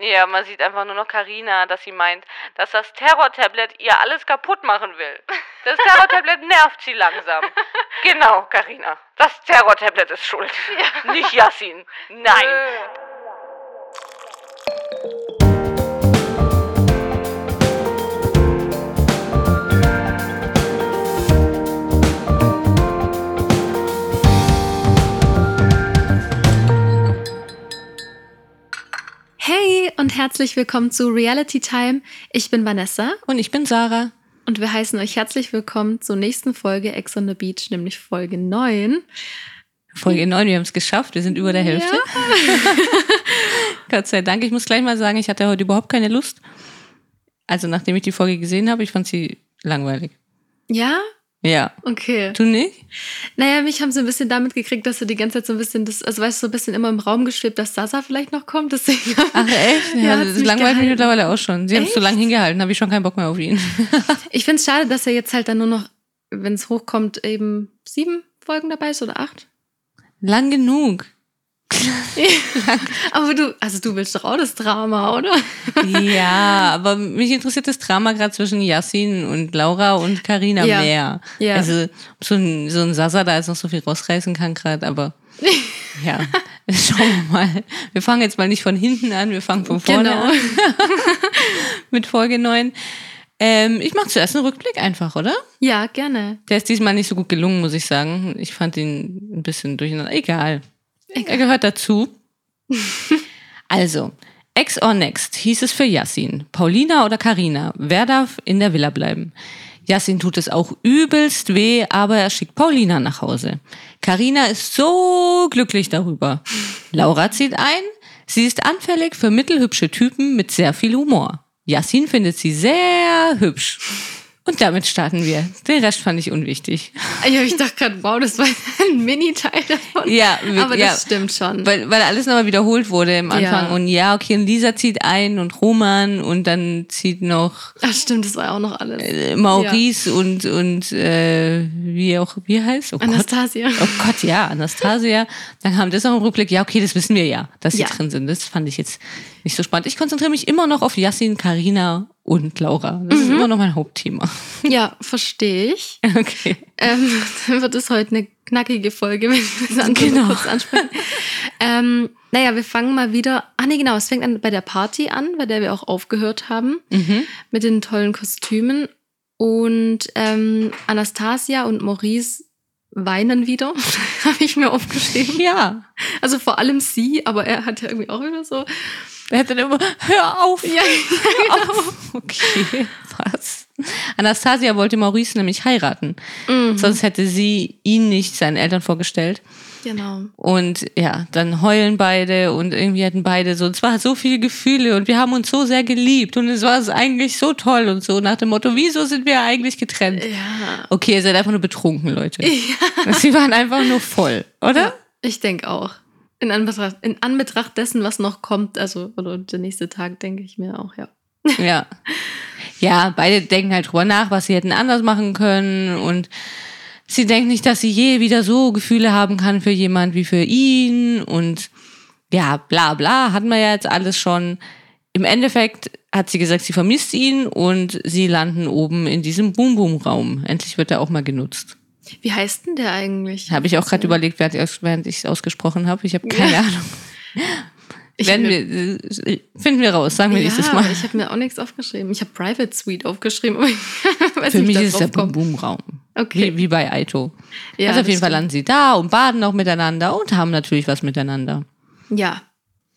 Ja, man sieht einfach nur noch Karina, dass sie meint, dass das Terror-Tablet ihr alles kaputt machen will. Das Terror-Tablet nervt sie langsam. Genau, Karina. Das Terror-Tablet ist schuld. Ja. Nicht Yassin. Nein. Hey und herzlich willkommen zu Reality Time. Ich bin Vanessa Und ich bin Sarah. und wir heißen euch herzlich willkommen zur nächsten Folge Ex on the Beach, nämlich Folge 9. Folge 9, wir haben es geschafft, wir sind über der Hälfte. Gott sei Dank. Ich muss gleich mal sagen, ich hatte heute überhaupt keine Lust. Also nachdem ich die Folge gesehen habe, ich fand sie langweilig. Ja? Ja. Okay. Du nicht? Naja, mich haben sie ein bisschen damit gekriegt, dass du die ganze Zeit so ein bisschen, das, also weißt du, so ein bisschen immer im Raum geschwebt, dass Sasa vielleicht noch kommt. Deswegen. Ach echt? Ja, Ja, das langweilt mich mittlerweile auch schon. Sie haben es so lange hingehalten, habe ich schon keinen Bock mehr auf ihn. Ich finde es schade, dass er jetzt halt dann nur noch, wenn es hochkommt, eben sieben Folgen dabei ist oder acht. Lang genug. Aber du, also du willst doch auch das Drama, oder? Ja, aber mich interessiert das Drama gerade zwischen Yassin und Laura und Karina Ja. mehr. Ja. Also so ein, so ein Sasa da jetzt noch so viel rausreißen kann gerade, aber ja, schauen wir mal. Wir fangen jetzt mal nicht von hinten an, wir fangen von vorne Genau. an mit Folge 9. Ähm, ich mache zuerst einen Rückblick einfach, oder? Ja, gerne. Der ist diesmal nicht so gut gelungen, muss ich sagen. Ich fand ihn ein bisschen durcheinander. Egal. Er gehört dazu. also, Ex or Next hieß es für Yassin. Paulina oder Karina? Wer darf in der Villa bleiben? Yassin tut es auch übelst weh, aber er schickt Paulina nach Hause. Karina ist so glücklich darüber. Laura zieht ein. Sie ist anfällig für mittelhübsche Typen mit sehr viel Humor. Yassin findet sie sehr hübsch. Und damit starten wir. Den Rest fand ich unwichtig. Ja, ich dachte gerade, wow, das war ein Mini-Teil davon. Ja, aber ja. das stimmt schon. Weil, weil alles nochmal wiederholt wurde im Anfang. Ja. Und ja, okay, und Lisa zieht ein und Roman und dann zieht noch Ach stimmt, das war ja auch noch alles. äh, Maurice und, und äh, wie auch, wie heißt? Oh Gott. Anastasia. Oh Gott, ja, Anastasia. Dann haben das noch im Rückblick. Ja, okay, das wissen wir ja, dass sie Ja. drin sind. Das fand ich jetzt nicht so spannend. Ich konzentriere mich immer noch auf Yassin, Karina und Laura. Das Mhm. ist immer noch mein Hauptthema. Ja, verstehe ich. Okay. Ähm, dann wird es heute eine knackige Folge, wenn wir das andere Genau. kurz ansprechen. ähm, naja, wir fangen mal wieder. Ah, nee, genau, es fängt an bei der Party an, bei der wir auch aufgehört haben, Mhm. mit den tollen Kostümen. Und ähm, Anastasia und Maurice weinen wieder, habe ich mir aufgeschrieben. Ja. Also vor allem sie, aber er hat ja irgendwie auch wieder so. Er hat dann immer, hör auf. Ja, genau. Okay, was? Anastasia wollte Maurice nämlich heiraten. Mhm. Sonst hätte sie ihn nicht seinen Eltern vorgestellt. Genau. Und ja, dann heulen beide und irgendwie hatten beide so, es war so viele Gefühle und wir haben uns so sehr geliebt und es war es eigentlich so toll und so nach dem Motto, wieso sind wir eigentlich getrennt? Ja. Okay, ihr seid einfach nur betrunken, Leute. Sie waren einfach nur voll, oder? Ich denke auch. In Anbetracht, in Anbetracht dessen, was noch kommt, also oder der nächste Tag, denke ich mir auch, ja. Ja. Ja, beide denken halt drüber nach, was sie hätten anders machen können und sie denkt nicht, dass sie je wieder so Gefühle haben kann für jemand wie für ihn und ja, bla bla, hatten wir ja jetzt alles schon. Im Endeffekt hat sie gesagt, sie vermisst ihn und sie landen oben in diesem Boom-Boom-Raum. Endlich wird er auch mal genutzt. Wie heißt denn der eigentlich? Habe ich auch gerade überlegt, während ich es ausgesprochen habe. Ich habe keine Ahnung. Ich Werden wir, äh, finden wir raus, sagen wir nächstes ja, Mal. ich habe mir auch nichts aufgeschrieben. Ich habe Private Suite aufgeschrieben, Für mich ist es der. Boom-Boom-Raum. Okay. Wie, wie bei Aito. Ja, also auf jeden Fall landen sie da und baden auch miteinander und haben natürlich was miteinander. Ja.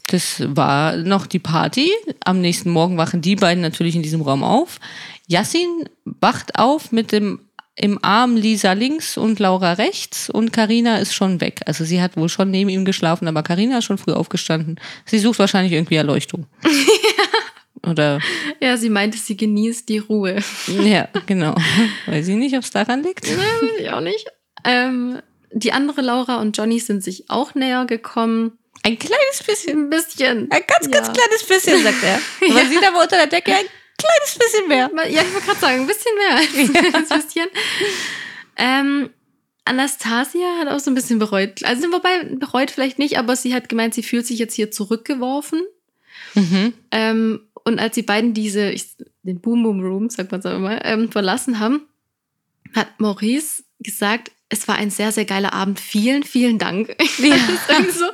Das war noch die Party. Am nächsten Morgen wachen die beiden natürlich in diesem Raum auf. Yassin wacht auf mit dem im Arm Lisa links und Laura rechts und Karina ist schon weg. Also sie hat wohl schon neben ihm geschlafen, aber Karina ist schon früh aufgestanden. Sie sucht wahrscheinlich irgendwie Erleuchtung. Oder Ja, sie meinte, sie genießt die Ruhe. ja, genau. Weiß ich nicht, ob es daran liegt. ich auch nicht. Ähm, die andere Laura und Johnny sind sich auch näher gekommen. Ein kleines bisschen. Ein bisschen. Ein ganz, ganz Ja. kleines bisschen, sagt er. Man sieht aber unter der Decke ein kleines bisschen mehr. Ja, ich wollte gerade sagen, ein bisschen mehr ein bisschen. Ähm, Anastasia hat auch so ein bisschen bereut. Also wobei, bereut vielleicht nicht, aber sie hat gemeint, sie fühlt sich jetzt hier zurückgeworfen. Ähm, und als die beiden diese, ich, den Boom Boom Room, sagt man es mal, ähm, verlassen haben, hat Maurice gesagt, es war ein sehr, sehr geiler Abend. Vielen, vielen Dank. Ja. so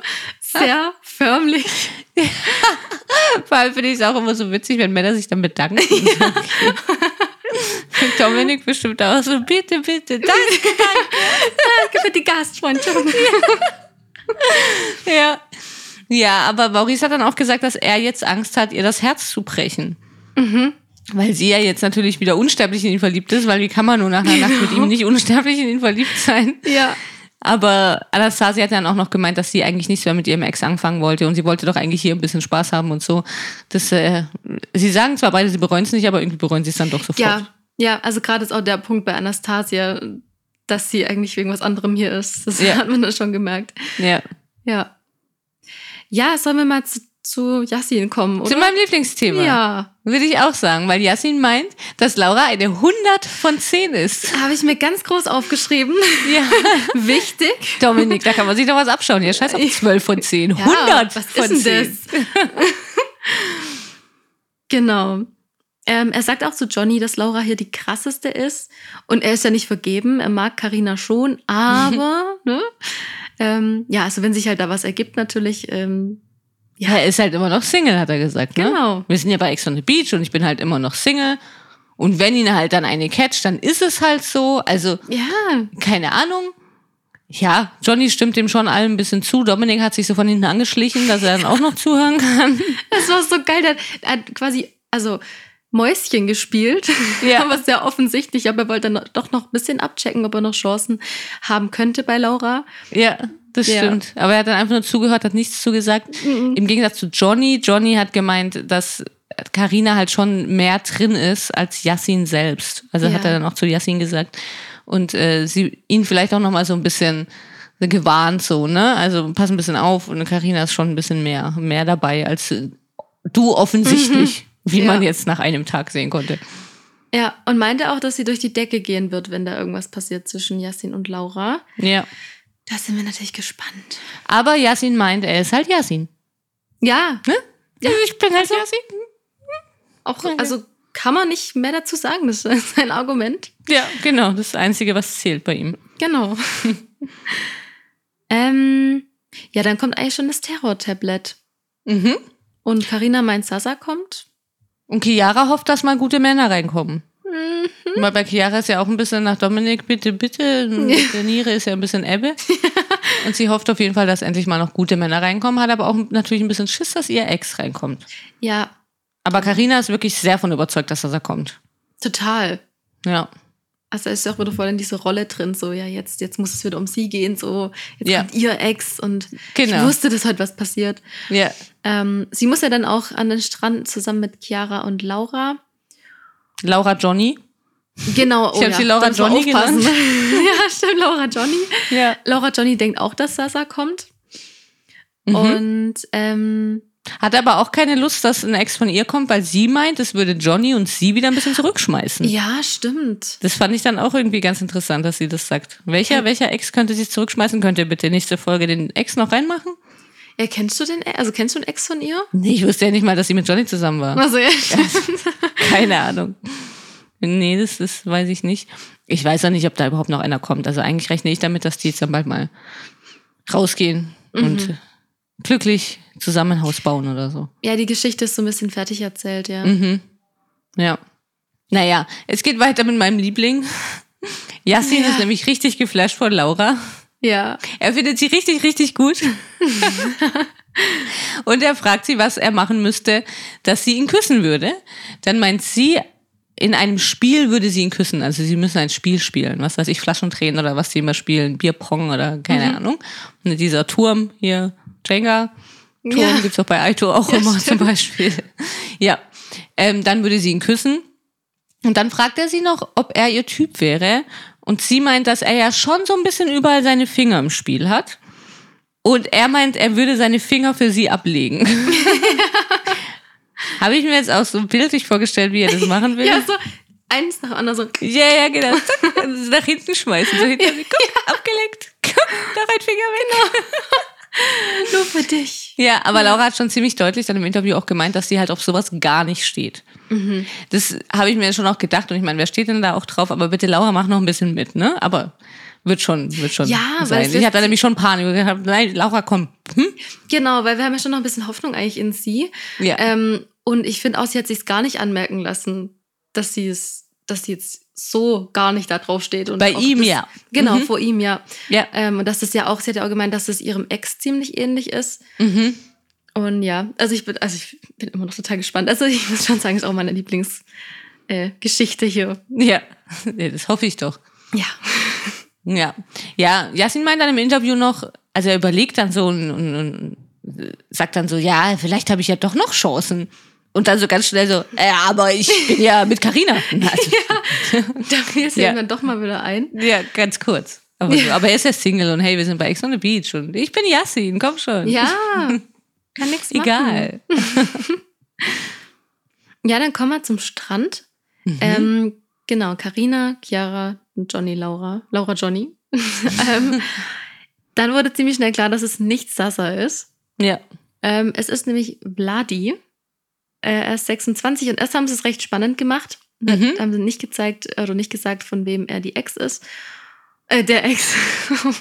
sehr förmlich. Vor allem finde ich es auch immer so witzig, wenn Männer sich dann bedanken. Okay. Dominik bestimmt auch so, bitte, bitte, danke. Danke für die Gastfreundschaft. Ja. Ja, aber Maurice hat dann auch gesagt, dass er jetzt Angst hat, ihr das Herz zu brechen. Weil sie ja jetzt natürlich wieder unsterblich in ihn verliebt ist, weil wie kann man nur nach einer Nacht mit ihm nicht unsterblich in ihn verliebt sein? Ja. Aber Anastasia hat dann auch noch gemeint, dass sie eigentlich nichts mehr mit ihrem Ex anfangen wollte und sie wollte doch eigentlich hier ein bisschen Spaß haben und so. Das, äh, sie sagen zwar beide, sie bereuen es nicht, aber irgendwie bereuen sie es dann doch sofort. Ja, ja, also gerade ist auch der Punkt bei Anastasia, dass sie eigentlich wegen was anderem hier ist. Das Ja. hat man dann schon gemerkt. ja. Ja. Ja, sollen wir mal zu, zu Yassin kommen, Zu oder? meinem Lieblingsthema. Ja. Würde ich auch sagen, weil Yasin meint, dass Laura eine 100 von 10 ist. Habe ich mir ganz groß aufgeschrieben. Ja. Wichtig. Dominik, da kann man sich doch was abschauen. Ja, scheiß auf 12 von 10. 100 was von ist 10. denn das? genau. Ähm, er sagt auch zu Johnny, dass Laura hier die krasseste ist. Und er ist ja nicht vergeben. Er mag Karina schon, aber, ne? Ähm, ja, also wenn sich halt da was ergibt, natürlich. Ähm, Ja, er ist halt immer noch Single, hat er gesagt. Ne? Genau. Wir sind ja bei Ex on the Beach und ich bin halt immer noch Single. Und wenn ihn halt dann eine catcht, dann ist es halt so. Also, ja, keine Ahnung. Ja, Johnny stimmt dem schon allem ein bisschen zu. Dominik hat sich so von hinten angeschlichen, dass er dann auch noch zuhören kann. das war so geil. Der, er hat quasi, also Mäuschen gespielt, Ja. aber sehr offensichtlich. Aber er wollte dann doch noch ein bisschen abchecken, ob er noch Chancen haben könnte bei Laura. Ja, das Ja. stimmt. Aber er hat dann einfach nur zugehört, hat nichts zugesagt. Im Gegensatz zu Johnny. Johnny hat gemeint, dass Karina halt schon mehr drin ist als Yassin selbst. Also Ja. hat er dann auch zu Yassin gesagt. Und äh, sie ihn vielleicht auch noch mal so ein bisschen gewarnt so, ne? Also pass ein bisschen auf und Karina ist schon ein bisschen mehr mehr dabei als du offensichtlich, wie Ja. man jetzt nach einem Tag sehen konnte. Ja, und meinte auch, dass sie durch die Decke gehen wird, wenn da irgendwas passiert zwischen Yassin und Laura. Ja. Da sind wir natürlich gespannt. Aber Yassin meint, er ist halt Yassin. Ja, Ne? Ja. Ich bin halt Yassin. auch, also kann man nicht mehr dazu sagen. Das ist ein Argument. Ja, genau. Das ist das Einzige, was zählt bei ihm. Genau. ähm, ja, dann kommt eigentlich schon das Terror-Tablet. Mhm. Und Karina meint, Sasa kommt. Und Chiara hofft, dass mal gute Männer reinkommen. Mhm. Weil bei Chiara ist ja auch ein bisschen nach Dominik, bitte, bitte. Der Niere ist ja ein bisschen Ebbe. Und sie hofft auf jeden Fall, dass endlich mal noch gute Männer reinkommen, hat aber auch natürlich ein bisschen Schiss, dass ihr Ex reinkommt. Ja, Aber Karina ist wirklich sehr von überzeugt, dass er kommt. total. Ja. Also ist auch wieder voll in diese Rolle drin, so ja, jetzt, jetzt muss es wieder um sie gehen, so jetzt Ja. kommt ihr Ex und Genau. ich wusste, dass heute was passiert. Ja. Ähm, sie muss ja dann auch an den Strand zusammen mit Chiara und Laura. Laura Johnny. Genau, oh Ich hab sie Laura da müssen wir Johnny genannt. ja, stimmt, Laura Johnny. Ja. Laura Johnny denkt auch, dass Sasa kommt. Mhm. Und ähm, Hat aber auch keine Lust, dass ein Ex von ihr kommt, weil sie meint, es würde Johnny und sie wieder ein bisschen zurückschmeißen. ja, stimmt. Das fand ich dann auch irgendwie ganz interessant, dass sie das sagt. Welcher, welcher Ex könnte sich zurückschmeißen? Könnt ihr bitte nächste Folge den Ex noch reinmachen? Ja, kennst du den, also kennst du einen Ex von ihr? Nee, ich wusste ja nicht mal, dass sie mit Johnny zusammen war. Also, ja. Keine Ahnung. Nee, das, das weiß ich nicht. Ich weiß auch nicht, ob da überhaupt noch einer kommt. Also eigentlich rechne ich damit, dass die jetzt dann bald mal rausgehen und glücklich zusammen ein Haus bauen oder so. ja, die Geschichte ist so ein bisschen fertig erzählt, ja. Mhm. Ja. Naja, es geht weiter mit meinem Liebling. Yassin Ja. ist nämlich richtig geflasht von Laura. Ja. Er findet sie richtig, richtig gut. Und er fragt sie, was er machen müsste, dass sie ihn küssen würde. Dann meint sie, in einem Spiel würde sie ihn küssen. Also sie müssen ein Spiel spielen. Was weiß ich, Flaschendrehen oder was sie immer spielen. Bierpong oder keine Ahnung. Und dieser Turm hier, Jenga. Turm Ja. gibt's auch bei Aito auch Ja, immer zum stimmt. Beispiel. Ja. Ähm, dann würde sie ihn küssen. Und dann fragt er sie noch, ob er ihr Typ wäre. Und sie meint, dass er ja schon so ein bisschen überall seine Finger im Spiel hat. Und er meint, er würde seine Finger für sie ablegen. Habe ich mir jetzt auch so bildlich vorgestellt, wie er das machen will. Ja, so eins nach dem anderen so. ja, ja, genau. Nach hinten schmeißen. So hinter sie. Guck, abgelenkt. Guck, noch ein Finger weg. Nur für dich. Ja, aber Laura hat schon ziemlich deutlich dann im Interview auch gemeint, dass sie halt auf sowas gar nicht steht. Mhm. Das habe ich mir schon auch gedacht und ich meine, wer steht denn da auch drauf? Aber bitte Laura, mach noch ein bisschen mit, ne? Aber wird schon, wird schon Ja, sein. Ich wird- hatte nämlich schon Panik gedacht, nein, Laura, komm. Hm? Genau, weil wir haben ja schon noch ein bisschen Hoffnung eigentlich in sie. Ja. Ähm, und ich finde auch, sie hat sich gar nicht anmerken lassen, dass sie es, dass sie jetzt so gar nicht da drauf steht. Und Bei ihm das, ja. Genau, Mhm. vor ihm ja. Ja. Ähm, und das ja auch, sie hat ja auch gemeint, dass es ihrem Ex ziemlich ähnlich ist. Mhm. Und ja, also ich bin, also ich bin immer noch total gespannt. Also ich muss schon sagen, ist auch meine Lieblingsgeschichte äh, hier. Ja. ja, das hoffe ich doch. Ja. Ja. Ja, Yasin meint dann im Interview noch, also er überlegt dann so und, und, und sagt dann so, ja, vielleicht habe ich ja doch noch Chancen. Und dann so ganz schnell so, äh, aber ich bin ja mit Carina. Also, Da fiel sie Ja. dann doch mal wieder ein. ja, ganz kurz. Aber, so, aber er ist ja Single und hey, wir sind bei Ex on the Beach und ich bin Yasin, komm schon. Ja, kann nichts machen. Egal. Ja, dann kommen wir zum Strand. Mhm. Ähm, genau, Karina, Chiara Johnny, Laura. Laura, Johnny. ähm, dann wurde ziemlich schnell klar, dass es nicht Sasa ist. Ja. Ähm, es ist nämlich Vladi. Äh, er ist 26 und erst haben sie es recht spannend gemacht. Da Mhm. haben sie nicht gezeigt oder nicht gesagt, von wem er die Ex ist. Äh, der Ex.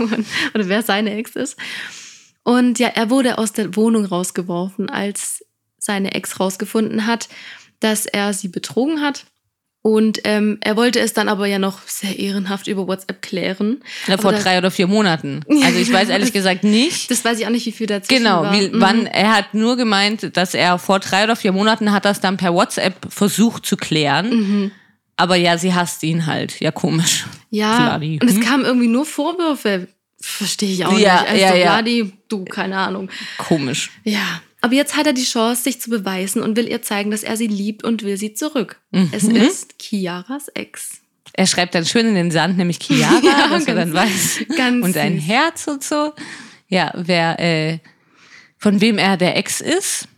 oder wer seine Ex ist. Und ja, er wurde aus der Wohnung rausgeworfen, als seine Ex rausgefunden hat, dass er sie betrogen hat. Und ähm, er wollte es dann aber ja noch sehr ehrenhaft über WhatsApp klären. Ja, vor drei oder vier Monaten. Also ich weiß ehrlich gesagt nicht. Das weiß ich auch nicht, wie viel dazwischen Genau, war. wie, Mhm. wann, er hat nur gemeint, dass er vor drei oder vier Monaten hat das dann per WhatsApp versucht zu klären. Mhm. Aber ja, sie hasst ihn halt. Ja, komisch. Ja, Vladi. und es Hm? kamen irgendwie nur Vorwürfe. Verstehe ich auch Ja, nicht. Also ja, ja. Vladi, du, keine Ahnung. Komisch. Ja, aber jetzt hat er die Chance, sich zu beweisen und will ihr zeigen, dass er sie liebt und will sie zurück. Mhm. Es ist Chiaras Ex. Er schreibt dann schön in den Sand, nämlich Chiara, Ja, dass er dann weiß. ganz und ein. Herz und so. Ja, wer, äh, von wem er der Ex ist.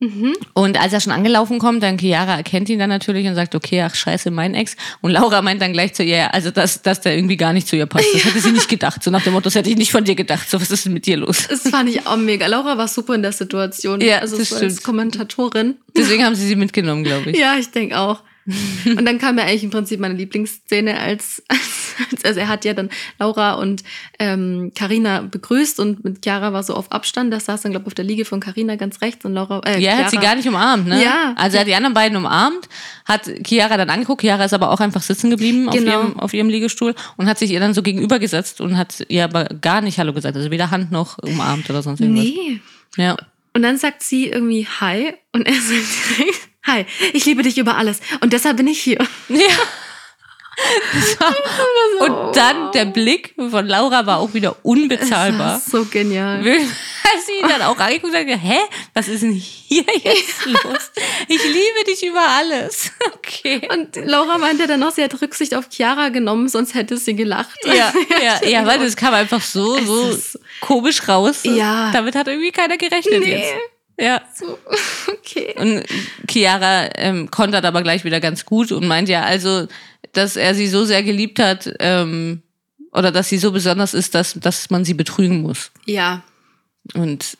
Mhm. Und als er schon angelaufen kommt, dann Chiara erkennt ihn dann natürlich und sagt, okay, ach scheiße, mein Ex. Und Laura meint dann gleich zu ihr, also dass, dass der irgendwie gar nicht zu ihr passt. Das hätte sie nicht gedacht. So nach dem Motto, das hätte ich nicht von dir gedacht. So, was ist denn mit dir los? Das fand ich auch mega. Laura war super in der Situation. Ja, also das so als stimmt. Kommentatorin. Deswegen haben sie sie mitgenommen, glaube ich. Ja, ich denke auch. Und dann kam ja eigentlich im Prinzip meine Lieblingsszene, als, als also er hat ja dann Laura und ähm, Carina begrüßt und mit Chiara war so auf Abstand. Das saß dann, glaube ich, auf der Liege von Carina ganz rechts und Laura. Äh, Ja, er hat sie gar nicht umarmt, ne? Ja. Also er hat die anderen beiden umarmt, hat Chiara dann angeguckt. Chiara ist aber auch einfach sitzen geblieben auf, Genau. ihrem, auf ihrem Liegestuhl und hat sich ihr dann so gegenübergesetzt und hat ihr aber gar nicht Hallo gesagt. Also weder Hand noch umarmt oder sonst irgendwas. Nee. Ja. Und dann sagt sie irgendwie Hi und er sagt direkt Hi, ich liebe dich über alles und deshalb bin ich hier. ja. War, und dann der Blick von Laura war auch wieder unbezahlbar. So genial. Als sie ihn dann auch angeguckt hat, hä, was ist denn hier jetzt los? Ich liebe dich über alles. Okay. Und Laura meinte dann noch, sie hat Rücksicht auf Chiara genommen, sonst hätte sie gelacht. Ja, ja, ja, weil das kam einfach so, so komisch raus. Ja. Damit hat irgendwie keiner gerechnet Nee. jetzt. Ja. So, okay. Und Chiara ähm, kontert aber gleich wieder ganz gut und meint ja also, dass er sie so sehr geliebt hat, ähm, oder dass sie so besonders ist, dass, dass man sie betrügen muss. Ja, Und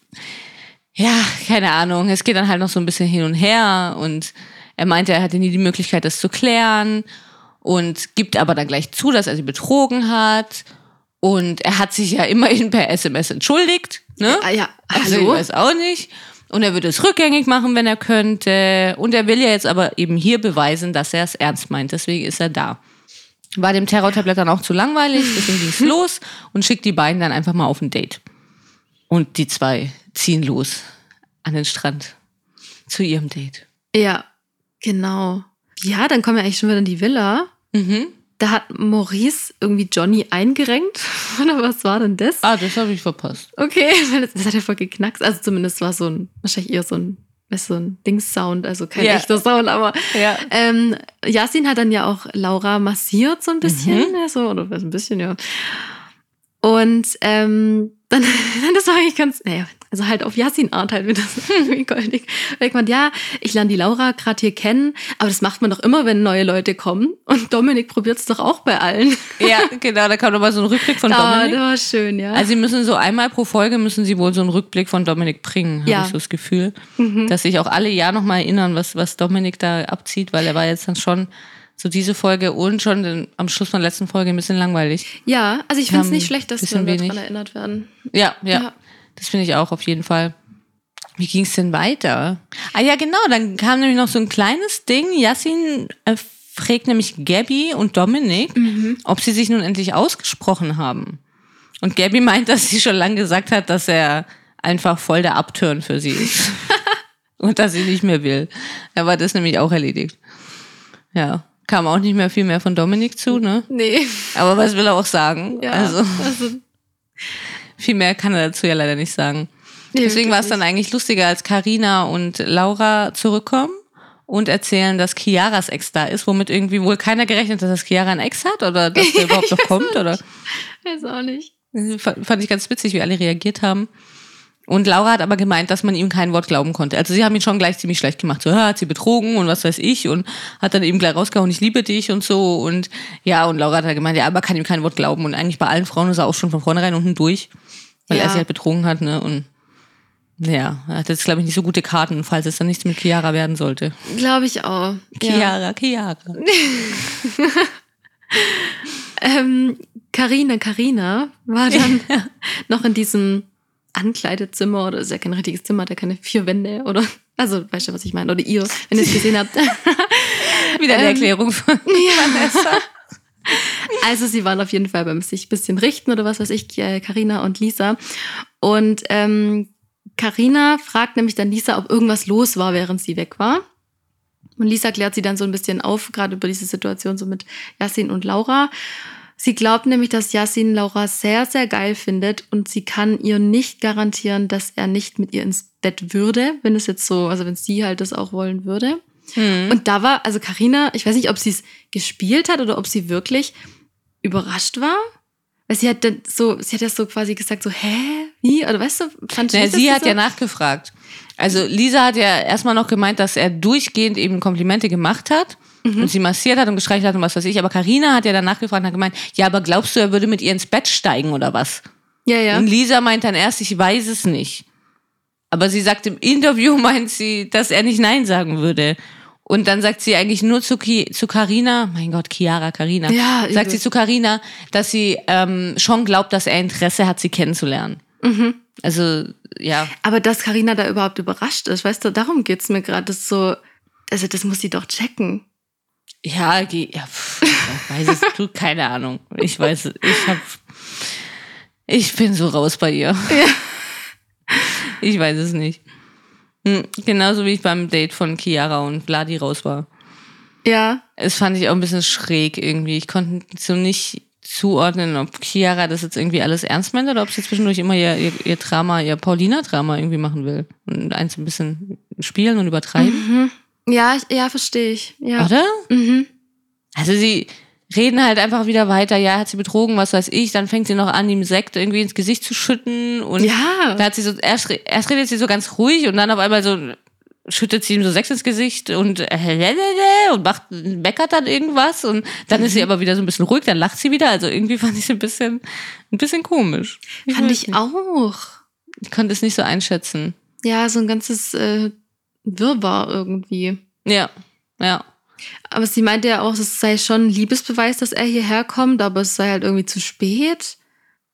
ja, keine Ahnung, es geht dann halt noch so ein bisschen hin und her und er meinte, er hatte nie die Möglichkeit, das zu klären und gibt aber dann gleich zu, dass er sie betrogen hat und er hat sich ja immerhin per SMS entschuldigt, ne? Ah, ja. Also ich Hallo? weiß auch nicht. Und er würde es rückgängig machen, wenn er könnte. Und er will ja jetzt aber eben hier beweisen, dass er es ernst meint. Deswegen ist er da. War dem Terror-Tablet dann auch zu langweilig, deswegen ging es los und schickt die beiden dann einfach mal auf ein Date. Und die zwei ziehen los an den Strand zu ihrem Date. Ja, genau. Ja, dann kommen wir eigentlich schon wieder in die Villa. Mhm. Da hat Maurice irgendwie Johnny eingerenkt. Oder was war denn das? Ah, das habe ich verpasst. Okay, das, das hat ja voll geknackst. Also zumindest war so ein, wahrscheinlich eher so ein, du, so ein Dings-Sound, also kein Ja. echter Sound, aber Ja. ähm, Yasin hat dann ja auch Laura massiert so ein bisschen, Mhm. ja, so, oder was ein bisschen, ja. Und ähm, dann, das war eigentlich ganz, naja, Also halt auf Yasin-Art halt wird das irgendwie goldig. Und ich meinte, ja, ich lerne die Laura gerade hier kennen, aber das macht man doch immer, wenn neue Leute kommen. Und Dominik probiert es doch auch bei allen. Ja, genau, da kam nochmal so ein Rückblick von Ah, Dominik. das war schön, ja. Also sie müssen so einmal pro Folge müssen sie wohl so einen Rückblick von Dominik bringen, habe Ja. Mhm. ich so das Gefühl. Dass sich auch alle Jahr nochmal erinnern, was, was Dominik da abzieht, weil er war jetzt dann schon so diese Folge und schon den, am Schluss von der letzten Folge ein bisschen langweilig. ja, also ich finde es haben nicht schlecht, dass wir daran erinnert werden. Ja, ja. Ja. Das finde ich auch auf jeden Fall. Wie ging es denn weiter? Ah ja, genau, dann kam nämlich noch so ein kleines Ding. Yassin äh, fragt nämlich Gabby und Dominik, ob sie sich nun endlich ausgesprochen haben. Und Gabby meint, dass sie schon lange gesagt hat, dass er einfach voll der Upturn für sie ist. und dass sie nicht mehr will. Da war das nämlich auch erledigt. Ja, kam auch nicht mehr viel mehr von Dominik zu, ne? Nee. Aber was will er auch sagen? Ja, Also also viel mehr kann er dazu ja leider nicht sagen. Nee, Deswegen war es dann eigentlich lustiger, als Karina und Laura zurückkommen und erzählen, dass Chiaras Ex da ist, womit irgendwie wohl keiner gerechnet hat, dass Chiara ein Ex hat oder dass der überhaupt noch kommt. Oder Weiß auch nicht. fand ich ganz witzig, wie alle reagiert haben. Und Laura hat aber gemeint, dass man ihm kein Wort glauben konnte. Also sie haben ihn schon gleich ziemlich schlecht gemacht. So, "Ha, hat sie betrogen und was weiß ich und hat dann eben gleich rausgehauen, ich liebe dich und so. Und ja, und Laura hat halt gemeint, ja, aber kann ihm kein Wort glauben. Und eigentlich bei allen Frauen ist er auch schon von vornherein unten durch, weil Ja. er sie halt betrogen hat, ne? Und ja, er hat jetzt, glaube ich, nicht so gute Karten, falls es dann nichts mit Chiara werden sollte. Glaube ich auch. Ja. Chiara, Chiara. Ähm, Carina, Carina war dann noch in diesem Ankleidezimmer oder ist ja kein richtiges Zimmer, hat ja keine vier Wände oder also weißt du, was ich meine oder ihr, wenn ihr es gesehen habt. Wieder eine Ähm, Erklärung von ja. Also sie waren auf jeden Fall beim sich ein bisschen richten oder was weiß ich, Karina und Lisa. Und ähm, Carina fragt nämlich dann Lisa, ob irgendwas los war, während sie weg war. Und Lisa klärt sie dann so ein bisschen auf, gerade über diese Situation so mit Yassin und Laura. Sie glaubt nämlich, dass Yassin Laura sehr, sehr geil findet und sie kann ihr nicht garantieren, dass er nicht mit ihr ins Bett würde, wenn es jetzt so, also wenn sie halt das auch wollen würde. Hm. Und da war, also Karina, ich weiß nicht, ob sie es gespielt hat oder ob sie wirklich überrascht war. Weil sie hat dann so, sie hat ja so quasi gesagt, so, hä? Wie? Oder weißt du, fand Na, sie hat so? ja nachgefragt. Also Lisa hat ja erstmal noch gemeint, dass er durchgehend eben Komplimente gemacht hat Mhm. und sie massiert hat und gestreichelt hat und was weiß ich. Aber Karina hat ja dann nachgefragt und hat gemeint, ja, aber glaubst du, er würde mit ihr ins Bett steigen oder was? Ja, ja. Und Lisa meint dann erst, ich weiß es nicht. Aber sie sagt im Interview, meint sie, dass er nicht Nein sagen würde. Und dann sagt sie eigentlich nur zu Ki zu Carina, mein Gott, Chiara, Carina, Ja, sagt übel. sie zu Carina, dass sie ähm, schon glaubt, dass er Interesse hat, sie kennenzulernen. Mhm. Also ja, Aber dass Karina da überhaupt überrascht ist, weißt du, darum geht's mir gerade. Das ist so, also das muss sie doch checken. Ja, geh- ja pff, ich weiß es, du, keine Ahnung. Ich weiß, es, ich hab, ich bin so raus bei ihr. Ich weiß es nicht. Hm, Genauso wie ich beim Date von Chiara und Vladi raus war. Ja. Es fand ich auch ein bisschen schräg irgendwie. Ich konnte so nicht zuordnen, ob Chiara das jetzt irgendwie alles ernst meint oder ob sie zwischendurch immer ihr, ihr, ihr Drama, ihr Paulina-Drama irgendwie machen will. Und eins ein bisschen spielen und übertreiben. Mhm. Ja, ich, ja, verstehe ich. Ja. Oder? Mhm. Also sie reden halt einfach wieder weiter, ja, hat sie betrogen, was weiß ich, dann fängt sie noch an, ihm Sekt irgendwie ins Gesicht zu schütten und Ja. da hat sie so, erst, erst redet sie so ganz ruhig und dann auf einmal so schüttet sie ihm so Sekt ins Gesicht und äh, und macht, meckert dann irgendwas und dann ist sie Mhm. aber wieder so ein bisschen ruhig, dann lacht sie wieder, also irgendwie fand ich es ein bisschen, ein bisschen komisch. Fand weiß ich nicht. auch. Ich konnte es nicht so einschätzen. Ja, so ein ganzes äh, Wirrwarr irgendwie. Ja, ja. Aber sie meinte ja auch, es sei schon ein Liebesbeweis, dass er hierher kommt, aber es sei halt irgendwie zu spät.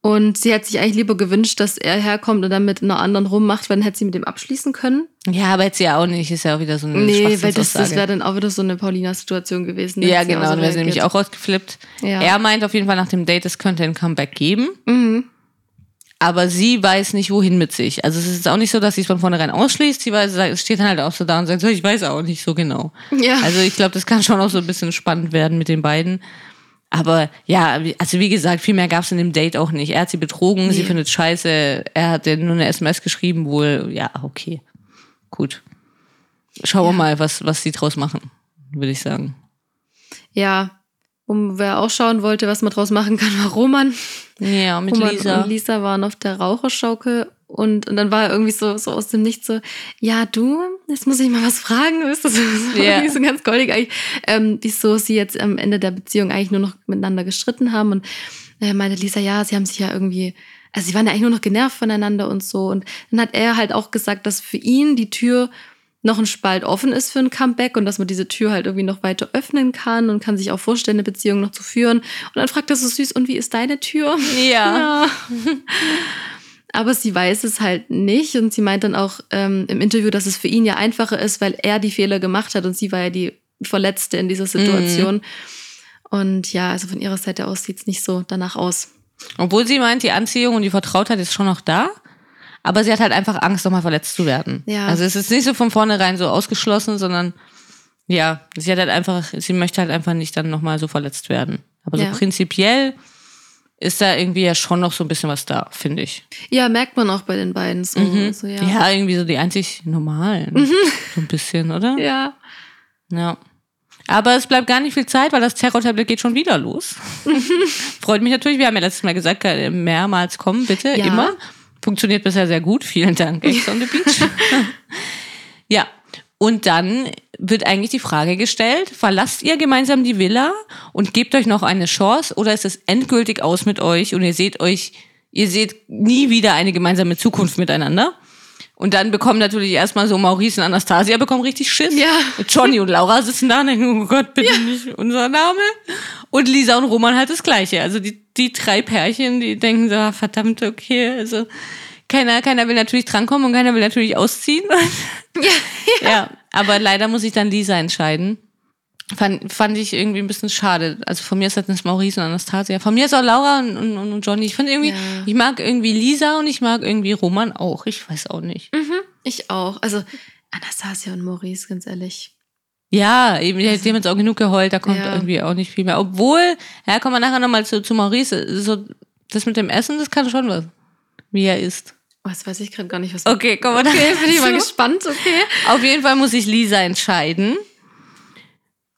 Und sie hat sich eigentlich lieber gewünscht, dass er herkommt und dann mit einer anderen rummacht, weil dann hätte sie mit dem abschließen können. Ja, aber jetzt ja auch nicht, ist ja auch wieder so eine Nee, weil das, das wäre dann auch wieder so eine Paulina-Situation gewesen. Ja, genau, dann wäre sie nämlich auch rausgeflippt. Ja. Er meint auf jeden Fall nach dem Date, es könnte ein Comeback geben, Mhm. Aber sie weiß nicht, wohin mit sich. Also es ist auch nicht so, dass sie es von vornherein ausschließt. Sie weiß, es steht dann halt auch so da und sagt, so, ich weiß auch nicht so genau. Ja. Also ich glaube, das kann schon auch so ein bisschen spannend werden mit den beiden. Aber ja, also wie gesagt, viel mehr gab es in dem Date auch nicht. Er hat sie betrogen, sie Nee. findet scheiße, er hat ihr nur eine SMS geschrieben, wohl, ja, okay. Gut. Schauen wir mal, was, was sie draus machen, würde ich sagen. ja. Um wer auch schauen wollte, was man draus machen kann, war Roman. Ja, mit Roman Lisa. und Lisa waren auf der Raucherschaukel Und, und dann war er irgendwie so, so aus dem Nichts so, ja, du, jetzt muss ich mal was fragen. Ist das so, Ja. so ganz goldig eigentlich, ähm, wieso sie jetzt am Ende der Beziehung eigentlich nur noch miteinander gestritten haben. Und äh, meinte Lisa, ja, sie haben sich ja irgendwie, also sie waren ja eigentlich nur noch genervt voneinander und so. Und dann hat er halt auch gesagt, dass für ihn die Tür noch ein Spalt offen ist für ein Comeback und dass man diese Tür halt irgendwie noch weiter öffnen kann und kann sich auch vorstellen, eine Beziehung noch zu führen. Und dann fragt er so süß, und wie ist deine Tür? Ja. Ja. Aber sie weiß es halt nicht und sie meint dann auch ähm, im Interview, dass es für ihn ja einfacher ist, weil er die Fehler gemacht hat und sie war ja die Verletzte in dieser Situation. Und ja, also von ihrer Seite aus sieht es nicht so danach aus. Obwohl sie meint, die Anziehung und die Vertrautheit ist schon noch da. Aber sie hat halt einfach Angst, nochmal verletzt zu werden. Ja. Also es ist nicht so von vornherein so ausgeschlossen, sondern ja, sie hat halt einfach, sie möchte halt einfach nicht dann nochmal so verletzt werden. Aber Ja. so prinzipiell ist da irgendwie ja schon noch so ein bisschen was da, finde ich. Ja, merkt man auch bei den beiden so. so ja. Ja. irgendwie so die einzig normalen. So ein bisschen, oder? ja. Ja. Aber es bleibt gar nicht viel Zeit, weil das Terror-Tablet geht schon wieder los. Freut mich natürlich. Wir haben ja letztes Mal gesagt, äh, mehrmals kommen, bitte, Ja. immer. Funktioniert bisher sehr gut. Vielen Dank, Ex on the Beach. ja. Und dann wird eigentlich die Frage gestellt, verlasst ihr gemeinsam die Villa und gebt euch noch eine Chance oder ist es endgültig aus mit euch und ihr seht euch, ihr seht nie wieder eine gemeinsame Zukunft miteinander? Und dann bekommen natürlich erstmal so Maurice und Anastasia bekommen richtig Schiss. Ja. Johnny und Laura sitzen da und denken, oh Gott, bitte nicht unser Name. Und Lisa und Roman halt das Gleiche. Also die, die drei Pärchen, die denken so, ah, verdammt, okay, also keiner, keiner will natürlich drankommen und keiner will natürlich ausziehen. Ja, ja, aber leider muss ich dann Lisa entscheiden. Fand, fand ich irgendwie ein bisschen schade. Also von mir ist das Maurice und Anastasia. Von mir ist auch Laura und, und, und Johnny. Ich finde irgendwie, Ja. ich mag irgendwie Lisa und ich mag irgendwie Roman auch. Ich weiß auch nicht. Ich auch. Also Anastasia und Maurice, ganz ehrlich. Ja, eben, die, die haben jetzt auch genug geheult, da kommt Ja. irgendwie auch nicht viel mehr. Obwohl, ja, kommen wir nachher nochmal zu, zu Maurice. So, das mit dem Essen, das kann schon was. Wie er isst. Das weiß ich gerade gar nicht, was. Okay, kommen wir okay nachher bin ich mal gespannt, okay. Auf jeden Fall muss sich Lisa entscheiden,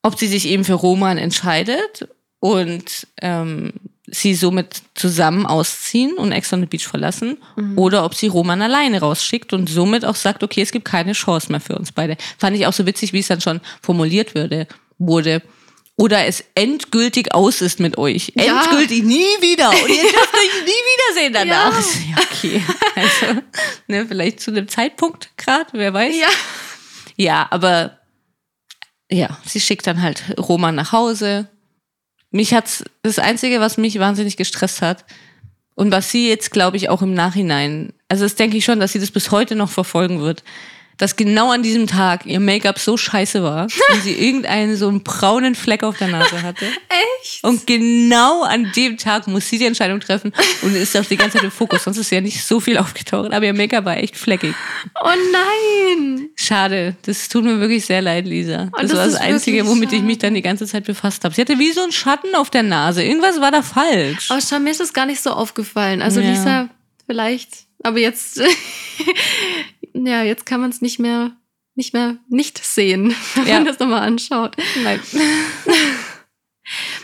ob sie sich eben für Roman entscheidet und ähm, sie somit zusammen ausziehen und Ex on the Beach verlassen oder ob sie Roman alleine rausschickt und somit auch sagt, okay, es gibt keine Chance mehr für uns beide. Fand ich auch so witzig, wie es dann schon formuliert würde, wurde. Oder es endgültig aus ist mit euch. Ja. Endgültig nie wieder. Und ihr dürft euch nie wiedersehen danach. Ja. Ja, okay. Also, ne, vielleicht zu einem Zeitpunkt gerade, wer weiß. Ja. Ja, aber ja, sie schickt dann halt Roman nach Hause. Mich hat's das einzige, was mich wahnsinnig gestresst hat und was sie jetzt glaube ich auch im Nachhinein, also das denke ich schon, dass sie das bis heute noch verfolgen wird, dass genau an diesem Tag ihr Make-up so scheiße war und sie irgendeinen so einen braunen Fleck auf der Nase hatte. Echt? Und genau an dem Tag muss sie die Entscheidung treffen und ist auch die ganze Zeit im Fokus. Sonst ist ja nicht so viel aufgetaucht, aber ihr Make-up war echt fleckig. Oh nein. Schade, das tut mir wirklich sehr leid, Lisa. Das, das war das Einzige, womit ich mich dann die ganze Zeit befasst habe. Sie hatte wie so einen Schatten auf der Nase. Irgendwas war da falsch. Aber schau, mir ist das gar nicht so aufgefallen. Also Ja. Lisa, vielleicht. Aber jetzt, ja, jetzt kann man es nicht mehr, nicht mehr nicht sehen, wenn Ja. man das nochmal anschaut. Nein.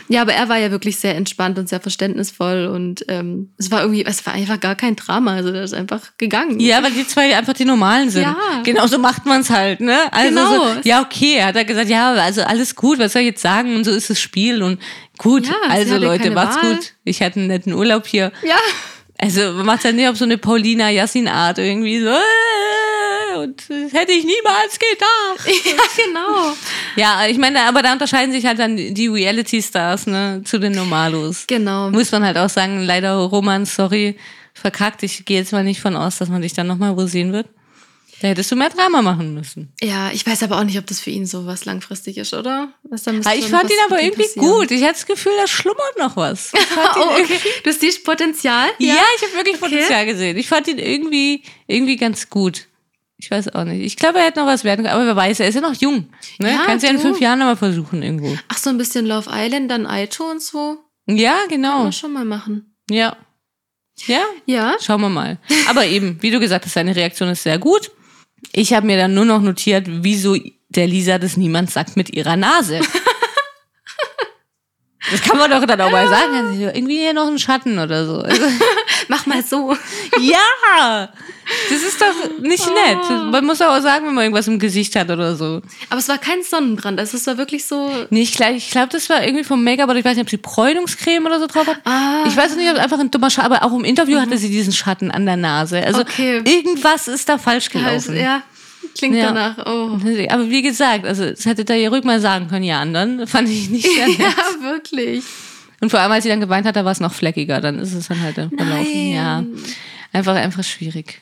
Ja, aber er war ja wirklich sehr entspannt und sehr verständnisvoll und ähm, es war irgendwie, es war einfach gar kein Drama. Also der ist einfach gegangen. Ja, weil die zwei einfach die normalen sind. Ja. Genau so macht man es halt, ne? Also Genau. so, ja, okay, er hat er gesagt, ja, also alles gut, was soll ich jetzt sagen? Und so ist das Spiel und gut, Ja, also Leute, macht's Wahl. gut. Ich hatte einen netten Urlaub hier. Ja. Also macht ja nicht auf so eine Paulina Yassin Art irgendwie so äh, und das hätte ich niemals gedacht. Ja, genau. Ja, ich meine, aber da unterscheiden sich halt dann die Reality-Stars, ne, zu den Normalos. Genau. Muss man halt auch sagen, leider Roman, sorry, verkackt. Ich gehe jetzt mal nicht von aus, dass man dich dann nochmal wo sehen wird. Da hättest du mehr Drama machen müssen. Ja, ich weiß aber auch nicht, ob das für ihn so was langfristig ist, oder? Was, da müsste Ah, ich fand ihn aber irgendwie gut. Ich hatte das Gefühl, da schlummert noch was. Oh, okay. Du siehst Potenzial? Ja, ich habe wirklich Okay. Potenzial gesehen. Ich fand ihn irgendwie, irgendwie ganz gut. Ich weiß auch nicht. Ich glaube, er hätte noch was werden können, aber wer weiß, er ist ja noch jung. Ne? Ja, Kannst ja in du. fünf Jahren nochmal versuchen irgendwo. Ach, so ein bisschen Love Island, dann Aito und so. Ja, Kann genau. man schon mal machen. Ja. Ja, Ja. schauen wir mal. Aber eben, wie du gesagt hast, seine Reaktion ist sehr gut. Ich habe mir dann nur noch notiert, wieso der Lisa das niemand sagt mit ihrer Nase. Das kann man doch dann auch mal sagen. Also irgendwie hier noch ein Schatten oder so. Also, Mach mal so. Ja! Das ist doch nicht nett. Man muss auch sagen, wenn man irgendwas im Gesicht hat oder so. Aber es war kein Sonnenbrand. Also es war wirklich so. Nee, ich glaube, ich glaub, das war irgendwie vom Make-up, aber ich weiß nicht, ob sie Bräunungscreme oder so drauf hat. Ah. Ich weiß nicht, ob es einfach ein dummer Schatten, aber auch im Interview hatte sie diesen Schatten an der Nase. Also Okay. irgendwas ist da falsch Halt, gelaufen. ja, klingt Ja. danach. Oh. Aber wie gesagt, also das hätte da ja ruhig mal sagen können, ja, anderen fand ich nicht sehr nett. Ja, wirklich. Und vor allem, als sie dann geweint hat, da war es noch fleckiger, dann ist es dann halt äh, verlaufen. Ja, einfach, einfach schwierig.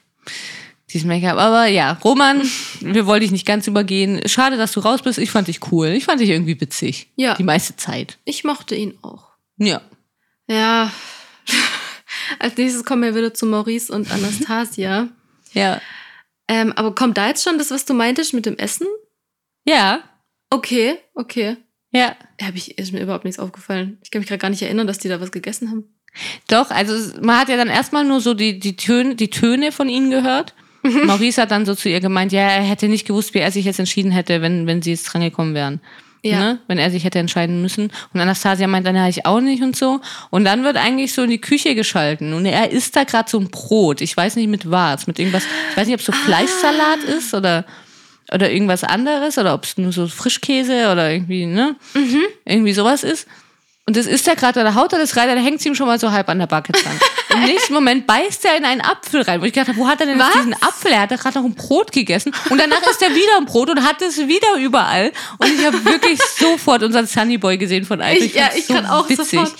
Dieses Make-up. Aber ja, Roman, wir wollten dich nicht ganz übergehen. Schade, dass du raus bist. Ich fand dich cool. Ich fand dich irgendwie witzig. Ja. Die meiste Zeit. Ich mochte ihn auch. Ja. Ja. Als nächstes kommen wir wieder zu Maurice und Anastasia. Ja. Ähm, aber kommt da jetzt schon das, was du meintest mit dem Essen? Ja. Okay, okay. Ja. Hab ich, ist mir überhaupt nichts aufgefallen. Ich kann mich gerade gar nicht erinnern, dass die da was gegessen haben. Doch, also man hat ja dann erstmal nur so die, die, Töne, die Töne von ihnen gehört. Maurice hat dann so zu ihr gemeint, ja, er hätte nicht gewusst, wie er sich jetzt entschieden hätte, wenn, wenn sie jetzt dran gekommen wären. Ja. Ne? Wenn er sich hätte entscheiden müssen. Und Anastasia meint dann, ich auch nicht und so. Und dann wird eigentlich so in die Küche geschalten. Und er isst da gerade so ein Brot. Ich weiß nicht mit was. Mit irgendwas. Ich weiß nicht, ob es so Fleischsalat ist oder, oder irgendwas anderes. Oder ob es nur so Frischkäse oder irgendwie, ne? Irgendwie sowas ist. Und das isst er gerade, da haut er das rein, dann hängt es ihm schon mal so halb an der Backe dran. Im nächsten Moment beißt er in einen Apfel rein. Wo ich gedacht habe, wo hat er denn Was? diesen Apfel? Er hat gerade noch ein Brot gegessen. Und danach isst er wieder ein Brot und hat es wieder überall. Und ich habe wirklich sofort unseren Sunnyboy gesehen von Alter. Ich- ja, fand's ich kann auch sofort.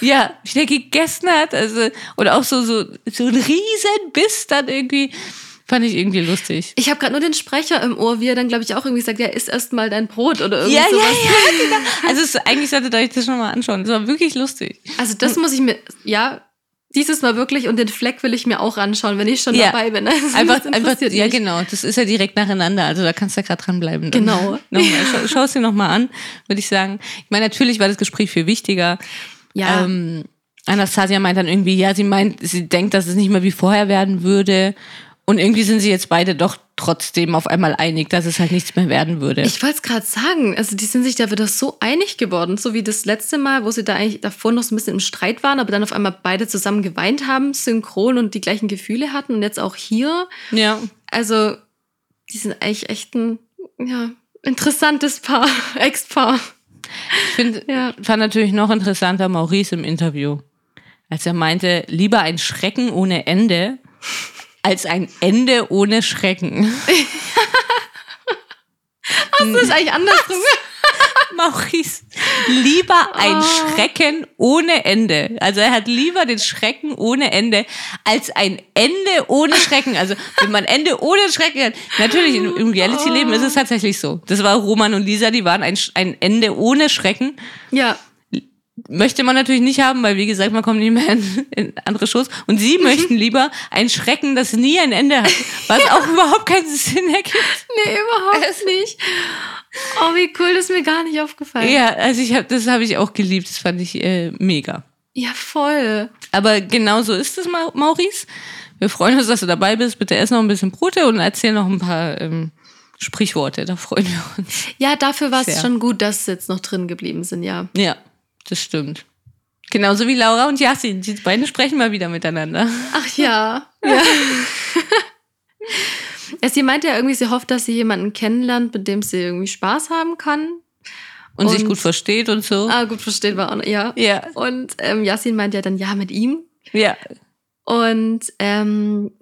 Ja, wie der gegessen hat. Also, und auch so, so, so ein riesen Biss dann irgendwie. Fand ich irgendwie lustig. Ich habe gerade nur den Sprecher im Ohr, wie er dann, glaube ich, auch irgendwie sagt, ja, isst erst mal dein Brot oder irgendwie Ja, ja, sowas. ja, genau. Also es, eigentlich solltet ihr euch das schon mal anschauen. Das war wirklich lustig. Also das muss ich mir, ja, dieses Mal wirklich und den Fleck will ich mir auch anschauen, wenn ich schon Ja. dabei bin. Also Einfach, einfach, ja genau, das ist ja direkt nacheinander, also da kannst du ja gerade dranbleiben. dann. Genau. Nochmal, schau, schau es dir nochmal an, würde ich sagen. Ich meine, natürlich war das Gespräch viel wichtiger. Ja. Ähm, Anastasia meint dann irgendwie, ja, sie meint, sie denkt, dass es nicht mehr wie vorher werden würde. Und irgendwie sind sie jetzt beide doch trotzdem auf einmal einig, dass es halt nichts mehr werden würde. Ich wollte es gerade sagen, also die sind sich da wieder so einig geworden, so wie das letzte Mal, wo sie da eigentlich davor noch so ein bisschen im Streit waren, aber dann auf einmal beide zusammen geweint haben, synchron und die gleichen Gefühle hatten und jetzt auch hier. ja. Also, die sind eigentlich echt ein, ja, interessantes Paar, Ex-Paar. Ich find, Ja. fand natürlich noch interessanter Maurice im Interview, als er meinte, lieber ein Schrecken ohne Ende als ein Ende ohne Schrecken. Das ist eigentlich andersrum. Maurice, lieber ein Oh. Schrecken ohne Ende. Also er hat lieber den Schrecken ohne Ende als ein Ende ohne Schrecken. Also wenn man Ende ohne Schrecken hat, natürlich im, im Reality-Leben ist es tatsächlich so. Das war Roman und Lisa, die waren ein, ein Ende ohne Schrecken. Ja, Möchte man natürlich nicht haben, weil wie gesagt, man kommt nicht mehr in, in andere Shows. Und sie möchten lieber ein Schrecken, das nie ein Ende hat. Was auch überhaupt keinen Sinn ergibt. nee, überhaupt nicht. Oh, wie cool, das ist mir gar nicht aufgefallen. Ja, also ich hab, das habe ich auch geliebt. Das fand ich äh, mega. Ja, voll. Aber genau so ist es, Ma- Maurice. Wir freuen uns, dass du dabei bist. Bitte ess noch ein bisschen Brote und erzähl noch ein paar ähm, Sprichworte. Da freuen wir uns. Ja, dafür war es schon gut, dass sie jetzt noch drin geblieben sind, ja. Ja, das stimmt. Genauso wie Laura und Yassin. Die beiden sprechen mal wieder miteinander. Ach ja. ja. ja. Sie meinte ja irgendwie, sie hofft, dass sie jemanden kennenlernt, mit dem sie irgendwie Spaß haben kann. Und, sich Und- gut versteht und so. Ah, gut, versteht war auch noch, ja. Ja, Und ähm, Yassin meint ja dann, ja, mit ihm. ja. Und ähm,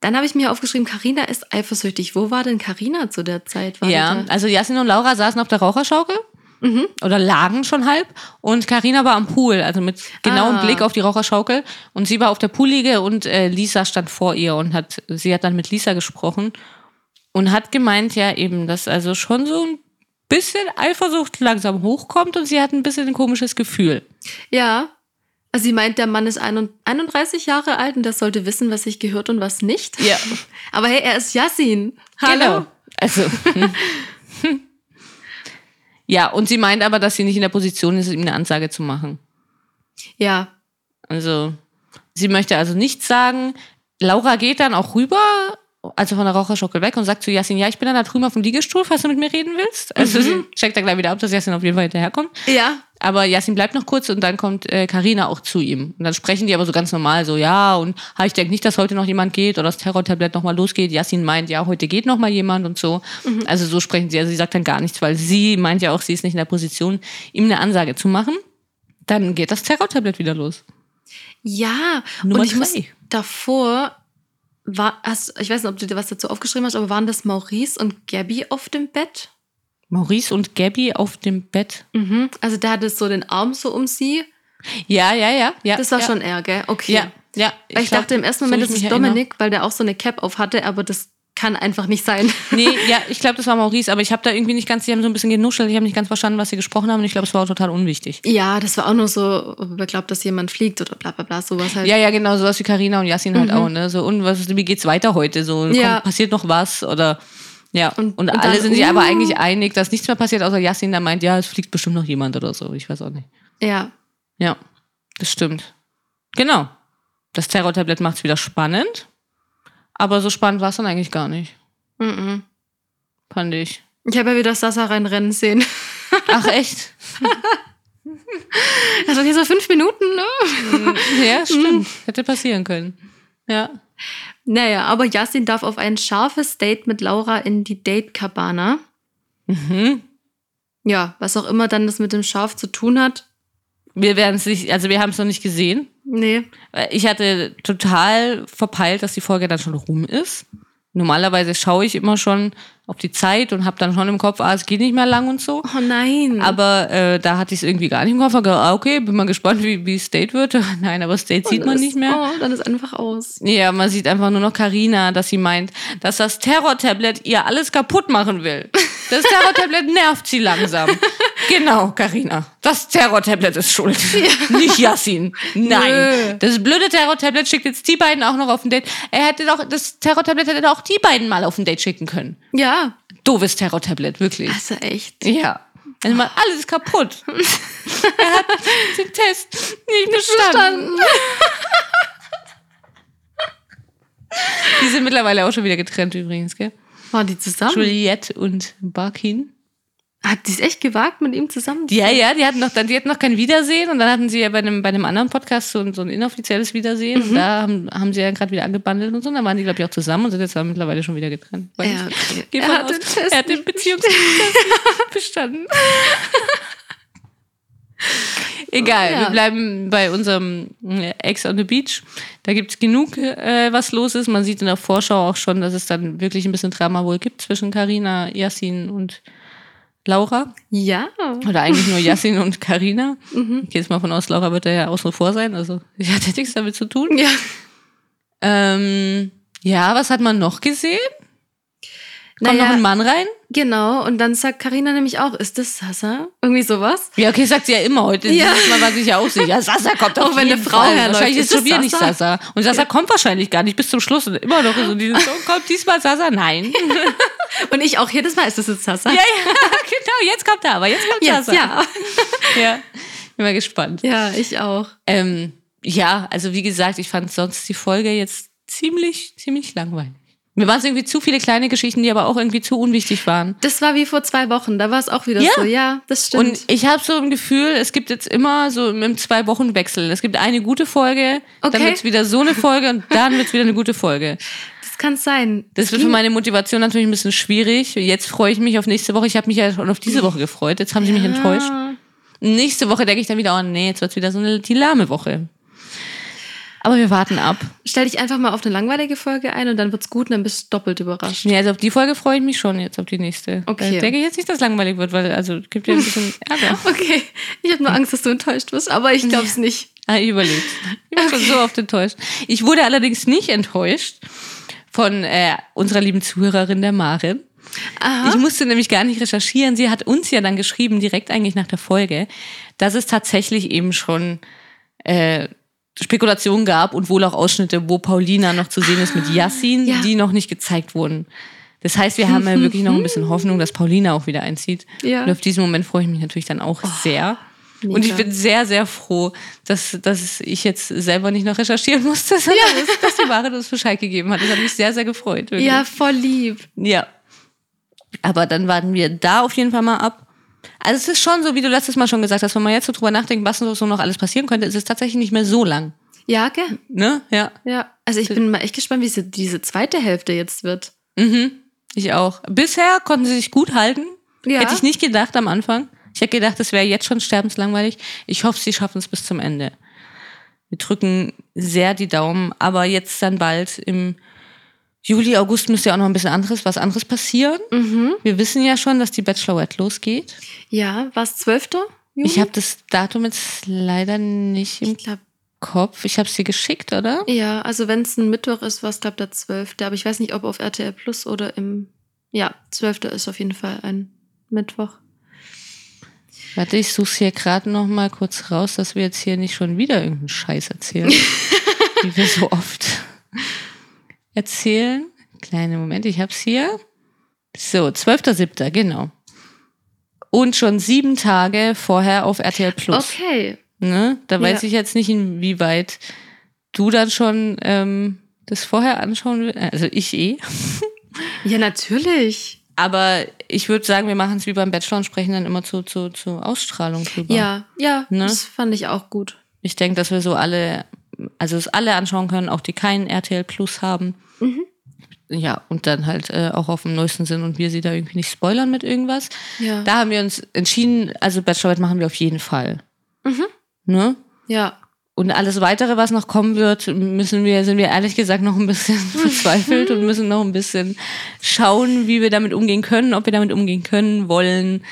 dann habe ich mir aufgeschrieben, Karina ist eifersüchtig. Wo war denn Karina zu der Zeit? War Ja, also Yassin und Laura saßen auf der Raucherschaukel. Mhm. Oder lagen schon halb. Und Karina war am Pool, also mit genauem Ah. Blick auf die Raucherschaukel. Und sie war auf der Poolliege und äh, Lisa stand vor ihr und hat, sie hat dann mit Lisa gesprochen und hat gemeint, ja, eben, dass also schon so ein bisschen Eifersucht langsam hochkommt und sie hat ein bisschen ein komisches Gefühl. Ja. Also sie meint, der Mann ist ein- 31 Jahre alt und der sollte wissen, was sich gehört und was nicht. Ja, Aber hey, er ist Yassin. Hallo. genau. Also. ja, und sie meint aber, dass sie nicht in der Position ist, ihm eine Ansage zu machen. Ja. Also, sie möchte also nichts sagen. Laura geht dann auch rüber also von der Raucherschaukel weg und sagt zu Yasin, ja, ich bin dann da drüben auf dem Liegestuhl, falls du mit mir reden willst. Also sie checkt dann gleich wieder ab, dass Yasin auf jeden Fall hinterherkommt. Ja. Aber Yasin bleibt noch kurz und dann kommt äh, Karina auch zu ihm. Und dann sprechen die aber so ganz normal so, ja, und ha, ich denke nicht, dass heute noch jemand geht oder das Terrortablett nochmal losgeht. Yasin meint, ja, heute geht noch mal jemand und so. Also so sprechen sie. Also sie sagt dann gar nichts, weil sie meint ja auch, sie ist nicht in der Position, ihm eine Ansage zu machen. Dann geht das Terrortablett wieder los. Ja, Nummer und ich muss zwei. davor war, hast, ich weiß nicht, ob du dir was dazu aufgeschrieben hast, aber waren das Maurice und Gabby auf dem Bett? Maurice und Gabby auf dem Bett. Mhm. Also der hatte so den Arm so um sie. Ja, ja, ja. ja Das war ja. schon er, gell? Okay. Ja, ja. Ich, glaub, dachte im ersten Moment, das ich ist. Dominik, weil der auch so eine Cap auf hatte, aber das kann einfach nicht sein. Nee, ja, ich glaube, das war Maurice, aber ich habe da irgendwie nicht ganz, die haben so ein bisschen genuschelt, ich habe nicht ganz verstanden, was sie gesprochen haben und ich glaube, es war auch total unwichtig. Ja, das war auch nur so, wer glaubt, dass jemand fliegt oder bla bla bla, sowas halt. Ja, ja, genau, sowas wie Karina und Yasin halt auch, ne? So, und was, wie geht's weiter heute? So, Ja. kommt, passiert noch was? Oder ja, und, Und- und alle dann, sind sich aber uh. eigentlich einig, dass nichts mehr passiert, außer Yasin, der meint, ja, es fliegt bestimmt noch jemand oder so. Ich weiß auch nicht. ja. Ja, das stimmt. Genau. Das Terrortablett macht's wieder spannend. Aber so spannend war es dann eigentlich gar nicht, Mhm. fand ich. Ich habe ja wieder Sasa reinrennen sehen. Ach, echt? Also hier so fünf Minuten, ne? Ja, stimmt. Hätte passieren können. Ja. Naja, aber Yasin darf auf ein scharfes Date mit Laura in die Date-Cabana. Mhm. Ja, was auch immer dann das mit dem Schaf zu tun hat. Wir werden es nicht, also wir haben es noch nicht gesehen. Nee. Ich hatte total verpeilt, dass die Folge dann schon rum ist. Normalerweise schaue ich immer schon auf die Zeit und habe dann schon im Kopf, ah, es geht nicht mehr lang und so. Oh nein. Aber äh, da hatte ich es irgendwie gar nicht im Kopf. Gedacht, ah, okay, bin mal gespannt, wie, wie State wird. Nein, aber State sieht man Das- nicht mehr. Oh, dann ist einfach aus. Ja, man sieht einfach nur noch Karina, dass sie meint, dass das Terror-Tablet ihr alles kaputt machen will. Das Terror-Tablet nervt sie langsam. Genau, Karina. Das Terror-Tablet ist schuld. Nicht Yassin. Nein. Nö. Das blöde Terror-Tablet schickt jetzt die beiden auch noch auf ein Date. Er hätte doch, das Terror-Tablet hätte auch die beiden mal auf ein Date schicken können. Ja, Doofes Terror-Tablet, wirklich. also echt. Ja. Also mal alles kaputt. er hat den Test nicht bestanden. Die sind mittlerweile auch schon wieder getrennt übrigens, gell? Waren die zusammen? Juliette und Barkin. Hat die es echt gewagt, mit ihm zusammen zu Ja, ja, die hatten noch, die hatten noch kein Wiedersehen und dann hatten sie ja bei einem, bei einem anderen Podcast so, ein- so ein inoffizielles Wiedersehen. Und da haben, haben sie ja gerade wieder angebandelt und so. Und dann waren die, glaube ich, auch zusammen und sind jetzt mittlerweile schon wieder getrennt. Ja, okay. Er hat aus. den Test er hat den Beziehungstest bestanden. Egal, Ja. wir bleiben bei unserem äh, Ex on the Beach. Da gibt's genug, äh, was los ist. Man sieht in der Vorschau auch schon, dass es dann wirklich ein bisschen Drama wohl gibt zwischen Karina, Yassin und Laura. Ja. Oder eigentlich nur Yassin und Karina. Mhm. Ich gehe jetzt mal von aus, Laura wird da ja außen vor sein. Also sie hat ja nichts damit zu tun. Ja. Ähm, ja, was hat man noch gesehen? Kommt Naja. noch ein Mann rein? Genau, und dann sagt Karina nämlich auch, ist das Sasa? Irgendwie sowas. Ja, okay, sagt sie ja immer heute. Ja. Mal war sie ja auch sicher. Sasa kommt auf Auch wenn eine Frau Fall. herläuft, Wahrscheinlich ist schon wieder nicht Sasa? Und Sasa kommt wahrscheinlich gar nicht bis zum Schluss. Und immer noch so dieses, oh, kommt diesmal Sasa? Nein. Und ich auch jedes Mal, ist das jetzt Sasa? ja, ja, genau. Jetzt kommt er aber. Jetzt kommt Jetzt, Sasa. ja. ja. Bin mal gespannt. Ja, ich auch. Ähm, ja, also wie gesagt, ich fand sonst die Folge jetzt ziemlich, ziemlich langweilig. Mir waren es irgendwie zu viele kleine Geschichten, die aber auch irgendwie zu unwichtig waren. Das war wie vor zwei Wochen, da war es auch wieder Ja. so. Ja, das stimmt. Und ich habe so ein Gefühl, es gibt jetzt immer so im Zwei-Wochen-Wechsel. Es gibt eine gute Folge, dann Okay. wird's wieder so eine Folge und dann wird's wieder eine gute Folge. das kann sein. Das wird für meine Motivation natürlich ein bisschen schwierig. Jetzt freue ich mich auf nächste Woche. Ich habe mich ja schon auf diese Woche gefreut. Jetzt haben sie mich enttäuscht. Ja. Nächste Woche denke ich dann wieder, oh nee, jetzt wird's wieder so eine die lahme Woche. Aber wir warten ab. Stell dich einfach mal auf eine langweilige Folge ein und dann wird's gut und dann bist du doppelt überrascht. Nee, also auf die Folge freue ich mich schon jetzt, auf die nächste. Okay. Da denke ich jetzt nicht, dass es langweilig wird, weil also es gibt ja ein bisschen Ärger. Okay, ich habe nur Angst, dass du enttäuscht wirst, aber ich glaube es nicht. Ah, ich überlegt. Ich war schon so oft enttäuscht. Ich wurde allerdings nicht enttäuscht von äh, unserer lieben Zuhörerin, der Mare. Aha. Ich musste nämlich gar nicht recherchieren. Sie hat uns ja dann geschrieben, direkt eigentlich nach der Folge, dass es tatsächlich eben schon äh, Spekulationen gab und wohl auch Ausschnitte, wo Paulina noch zu sehen ist mit Yassin, ja. die noch nicht gezeigt wurden. Das heißt, wir haben ja wirklich noch ein bisschen Hoffnung, dass Paulina auch wieder einzieht. Ja. Und auf diesen Moment freue ich mich natürlich dann auch sehr. Und ich Mega. bin sehr, sehr froh, dass, dass ich jetzt selber nicht noch recherchieren musste, sondern dass, dass die Maren uns Bescheid gegeben hat. Das hat mich sehr, sehr gefreut. wirklich. Ja, voll lieb. Ja. Aber dann warten wir da auf jeden Fall mal ab. Also es ist schon so, wie du letztes Mal schon gesagt hast, wenn man jetzt so drüber nachdenkt, was so noch alles passieren könnte, ist es tatsächlich nicht mehr so lang. Ja, gell? Ne? Ja. Ja. Also ich bin mal echt gespannt, wie diese, diese zweite Hälfte jetzt wird. Mhm. Ich auch. Bisher konnten sie sich gut halten. Ja. Hätte ich nicht gedacht am Anfang. Ich hätte gedacht, es wäre jetzt schon sterbenslangweilig. Ich hoffe, sie schaffen es bis zum Ende. Wir drücken sehr die Daumen, aber jetzt dann bald im Juli, August müsste ja auch noch ein bisschen anderes, was anderes passieren. Mhm. Wir wissen ja schon, dass die Bachelorette losgeht. Ja, war es 12. Juli? Ich habe das Datum jetzt leider nicht im ich glaube, Kopf. Ich habe es dir geschickt, oder? ja, also wenn es ein Mittwoch ist, war es, glaube der 12. Aber ich weiß nicht, ob auf RTL Plus oder im. Ja, 12. ist auf jeden Fall ein Mittwoch. Warte, ich suche hier gerade noch mal kurz raus, dass wir jetzt hier nicht schon wieder irgendeinen Scheiß erzählen, wie wir so oft erzählen. Kleine Moment, ich hab's hier. So, 12.07., genau. Und schon sieben Tage vorher auf RTL Plus. Okay. Ne? Da weiß Ja. ich jetzt nicht, inwieweit du dann schon ähm, das vorher anschauen willst. Also ich eh. Ja, natürlich. Aber ich würde sagen, wir machen es wie beim Bachelor und sprechen dann immer zu, zu, zu Ausstrahlung drüber. Ja, ja, Ne? das fand ich auch gut. Ich denke, dass wir so alle, also es alle anschauen können, auch die keinen RTL Plus haben. Mhm. Ja, und dann halt äh, auch auf dem neuesten sind und wir sie da irgendwie nicht spoilern mit irgendwas. Ja. Da haben wir uns entschieden, also Bachelorette machen wir auf jeden Fall. Mhm. Ne? Ja. Und alles weitere, was noch kommen wird, müssen wir, sind wir ehrlich gesagt noch ein bisschen verzweifelt und müssen noch ein bisschen schauen, wie wir damit umgehen können, ob wir damit umgehen können, wollen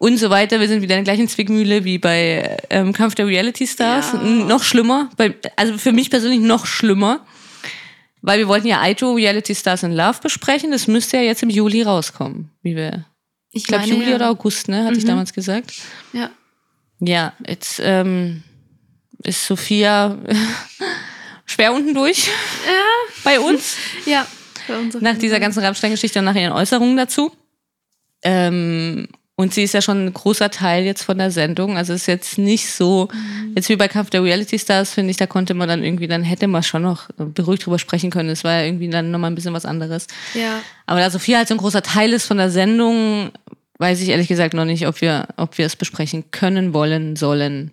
und so weiter. Wir sind wieder in der gleichen Zwickmühle wie bei ähm, Kampf der Reality Stars. Ja. Noch schlimmer, bei, also für mich persönlich noch schlimmer, weil wir wollten ja Aito Reality Stars in Love besprechen. Das müsste ja jetzt im Juli rauskommen, wie wir. Ich, Ich glaube Juli ja. oder August, ne? Hatte ich Mhm. damals gesagt. Ja. Ja, jetzt ähm, ist Sophia schwer unten durch bei uns. Ja. Bei uns nach dieser ganzen Rammstein-Geschichte und nach ihren Äußerungen dazu. Ähm, und sie ist ja schon ein großer Teil jetzt von der Sendung. Also ist jetzt nicht so, Mhm. jetzt wie bei Kampf der Reality Stars, finde ich, da konnte man dann irgendwie, dann hätte man schon noch beruhigt drüber sprechen können. Es war ja irgendwie dann nochmal ein bisschen was anderes. Ja. Aber da Sophia halt so ein großer Teil ist von der Sendung, weiß ich ehrlich gesagt noch nicht, ob wir, ob wir es besprechen können, wollen, sollen,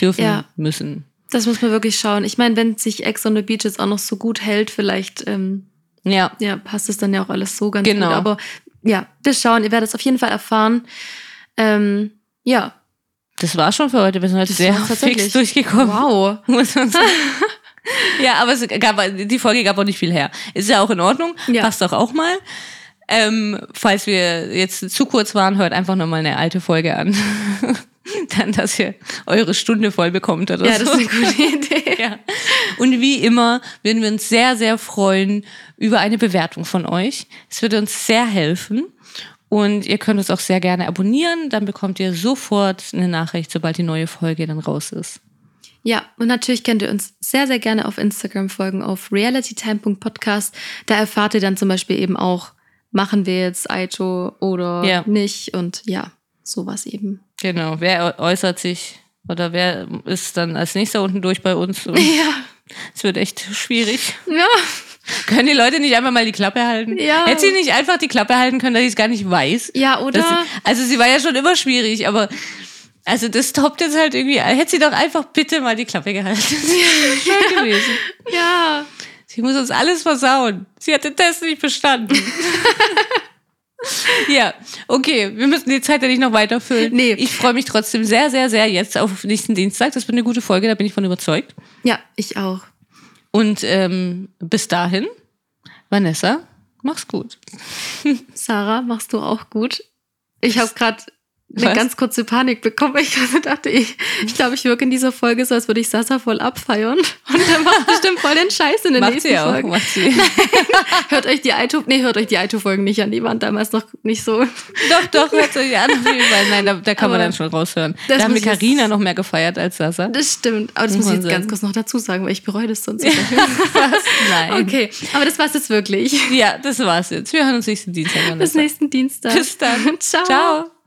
dürfen, Ja. müssen. Das muss man wirklich schauen. Ich meine, wenn sich Ex on the Beach jetzt auch noch so gut hält, vielleicht ähm, Ja, ja, passt es dann ja auch alles so ganz Genau. gut. Aber ja, wir schauen. Ihr werdet es auf jeden Fall erfahren. Ähm, ja. das war schon für heute. Wir sind heute Das sehr fix durchgekommen. Wow. muss man sagen. ja, aber es gab, die Folge gab auch nicht viel her. Ist ja auch in Ordnung. Ja. Passt doch auch mal. Ähm, falls wir jetzt zu kurz waren, hört einfach nochmal eine alte Folge an. Dann, dass ihr eure Stunde voll bekommt oder Ja, so. das ist eine gute Idee. Ja. Und wie immer würden wir uns sehr, sehr freuen über eine Bewertung von euch. Es würde uns sehr helfen. Und ihr könnt uns auch sehr gerne abonnieren. Dann bekommt ihr sofort eine Nachricht, sobald die neue Folge dann raus ist. Ja, und natürlich könnt ihr uns sehr, sehr gerne auf Instagram folgen, auf realitytime.podcast. Da erfahrt ihr dann zum Beispiel eben auch, machen wir jetzt Aito oder Ja. nicht. Und ja, sowas eben. Genau. Wer äußert sich oder wer ist dann als nächster unten durch bei uns? Ja. Es wird echt schwierig. Ja. Können die Leute nicht einfach mal die Klappe halten? Ja. Hätte sie nicht einfach die Klappe halten können, dass ich es gar nicht weiß? Ja, oder? Sie, also sie war ja schon immer schwierig, aber also das toppt jetzt halt irgendwie. Hätte sie doch einfach bitte mal die Klappe gehalten. Das wäre schön gewesen. ja. Sie muss uns alles versauen. Sie hat den Test nicht bestanden. ja, okay, wir müssen die Zeit ja nicht noch weiterfüllen. Nee. Ich freue mich trotzdem sehr, sehr, sehr jetzt auf nächsten Dienstag. Das wird eine gute Folge, da bin ich von überzeugt. Ja, ich auch. Und ähm, bis dahin, Vanessa, mach's gut. Sarah, machst du auch gut? Ich habe gerade eine Was? ganz kurze Panik bekommen. Ich dachte, ich, ich glaube, ich wirke in dieser Folge so, als würde ich Sasa voll abfeiern. Und dann macht bestimmt voll den Scheiß in den Macht nächsten sie auch, Folgen. macht sie. Hört euch die Aito, nee, hört euch die Aito-Folgen nicht an. Die waren damals noch nicht so. doch, doch, hört euch an. Nein, da, da kann man Aber dann schon raushören. Da haben wir Carina noch mehr gefeiert als Sasa. Das stimmt. Aber das Muss ich man jetzt ganz kurz noch dazu sagen, weil ich bereue das sonst. Nein. okay, aber das war's jetzt wirklich. Ja, das war's jetzt. Wir hören uns nächsten Dienstag. Bis nächsten Dienstag. Bis dann. Ciao. Ciao.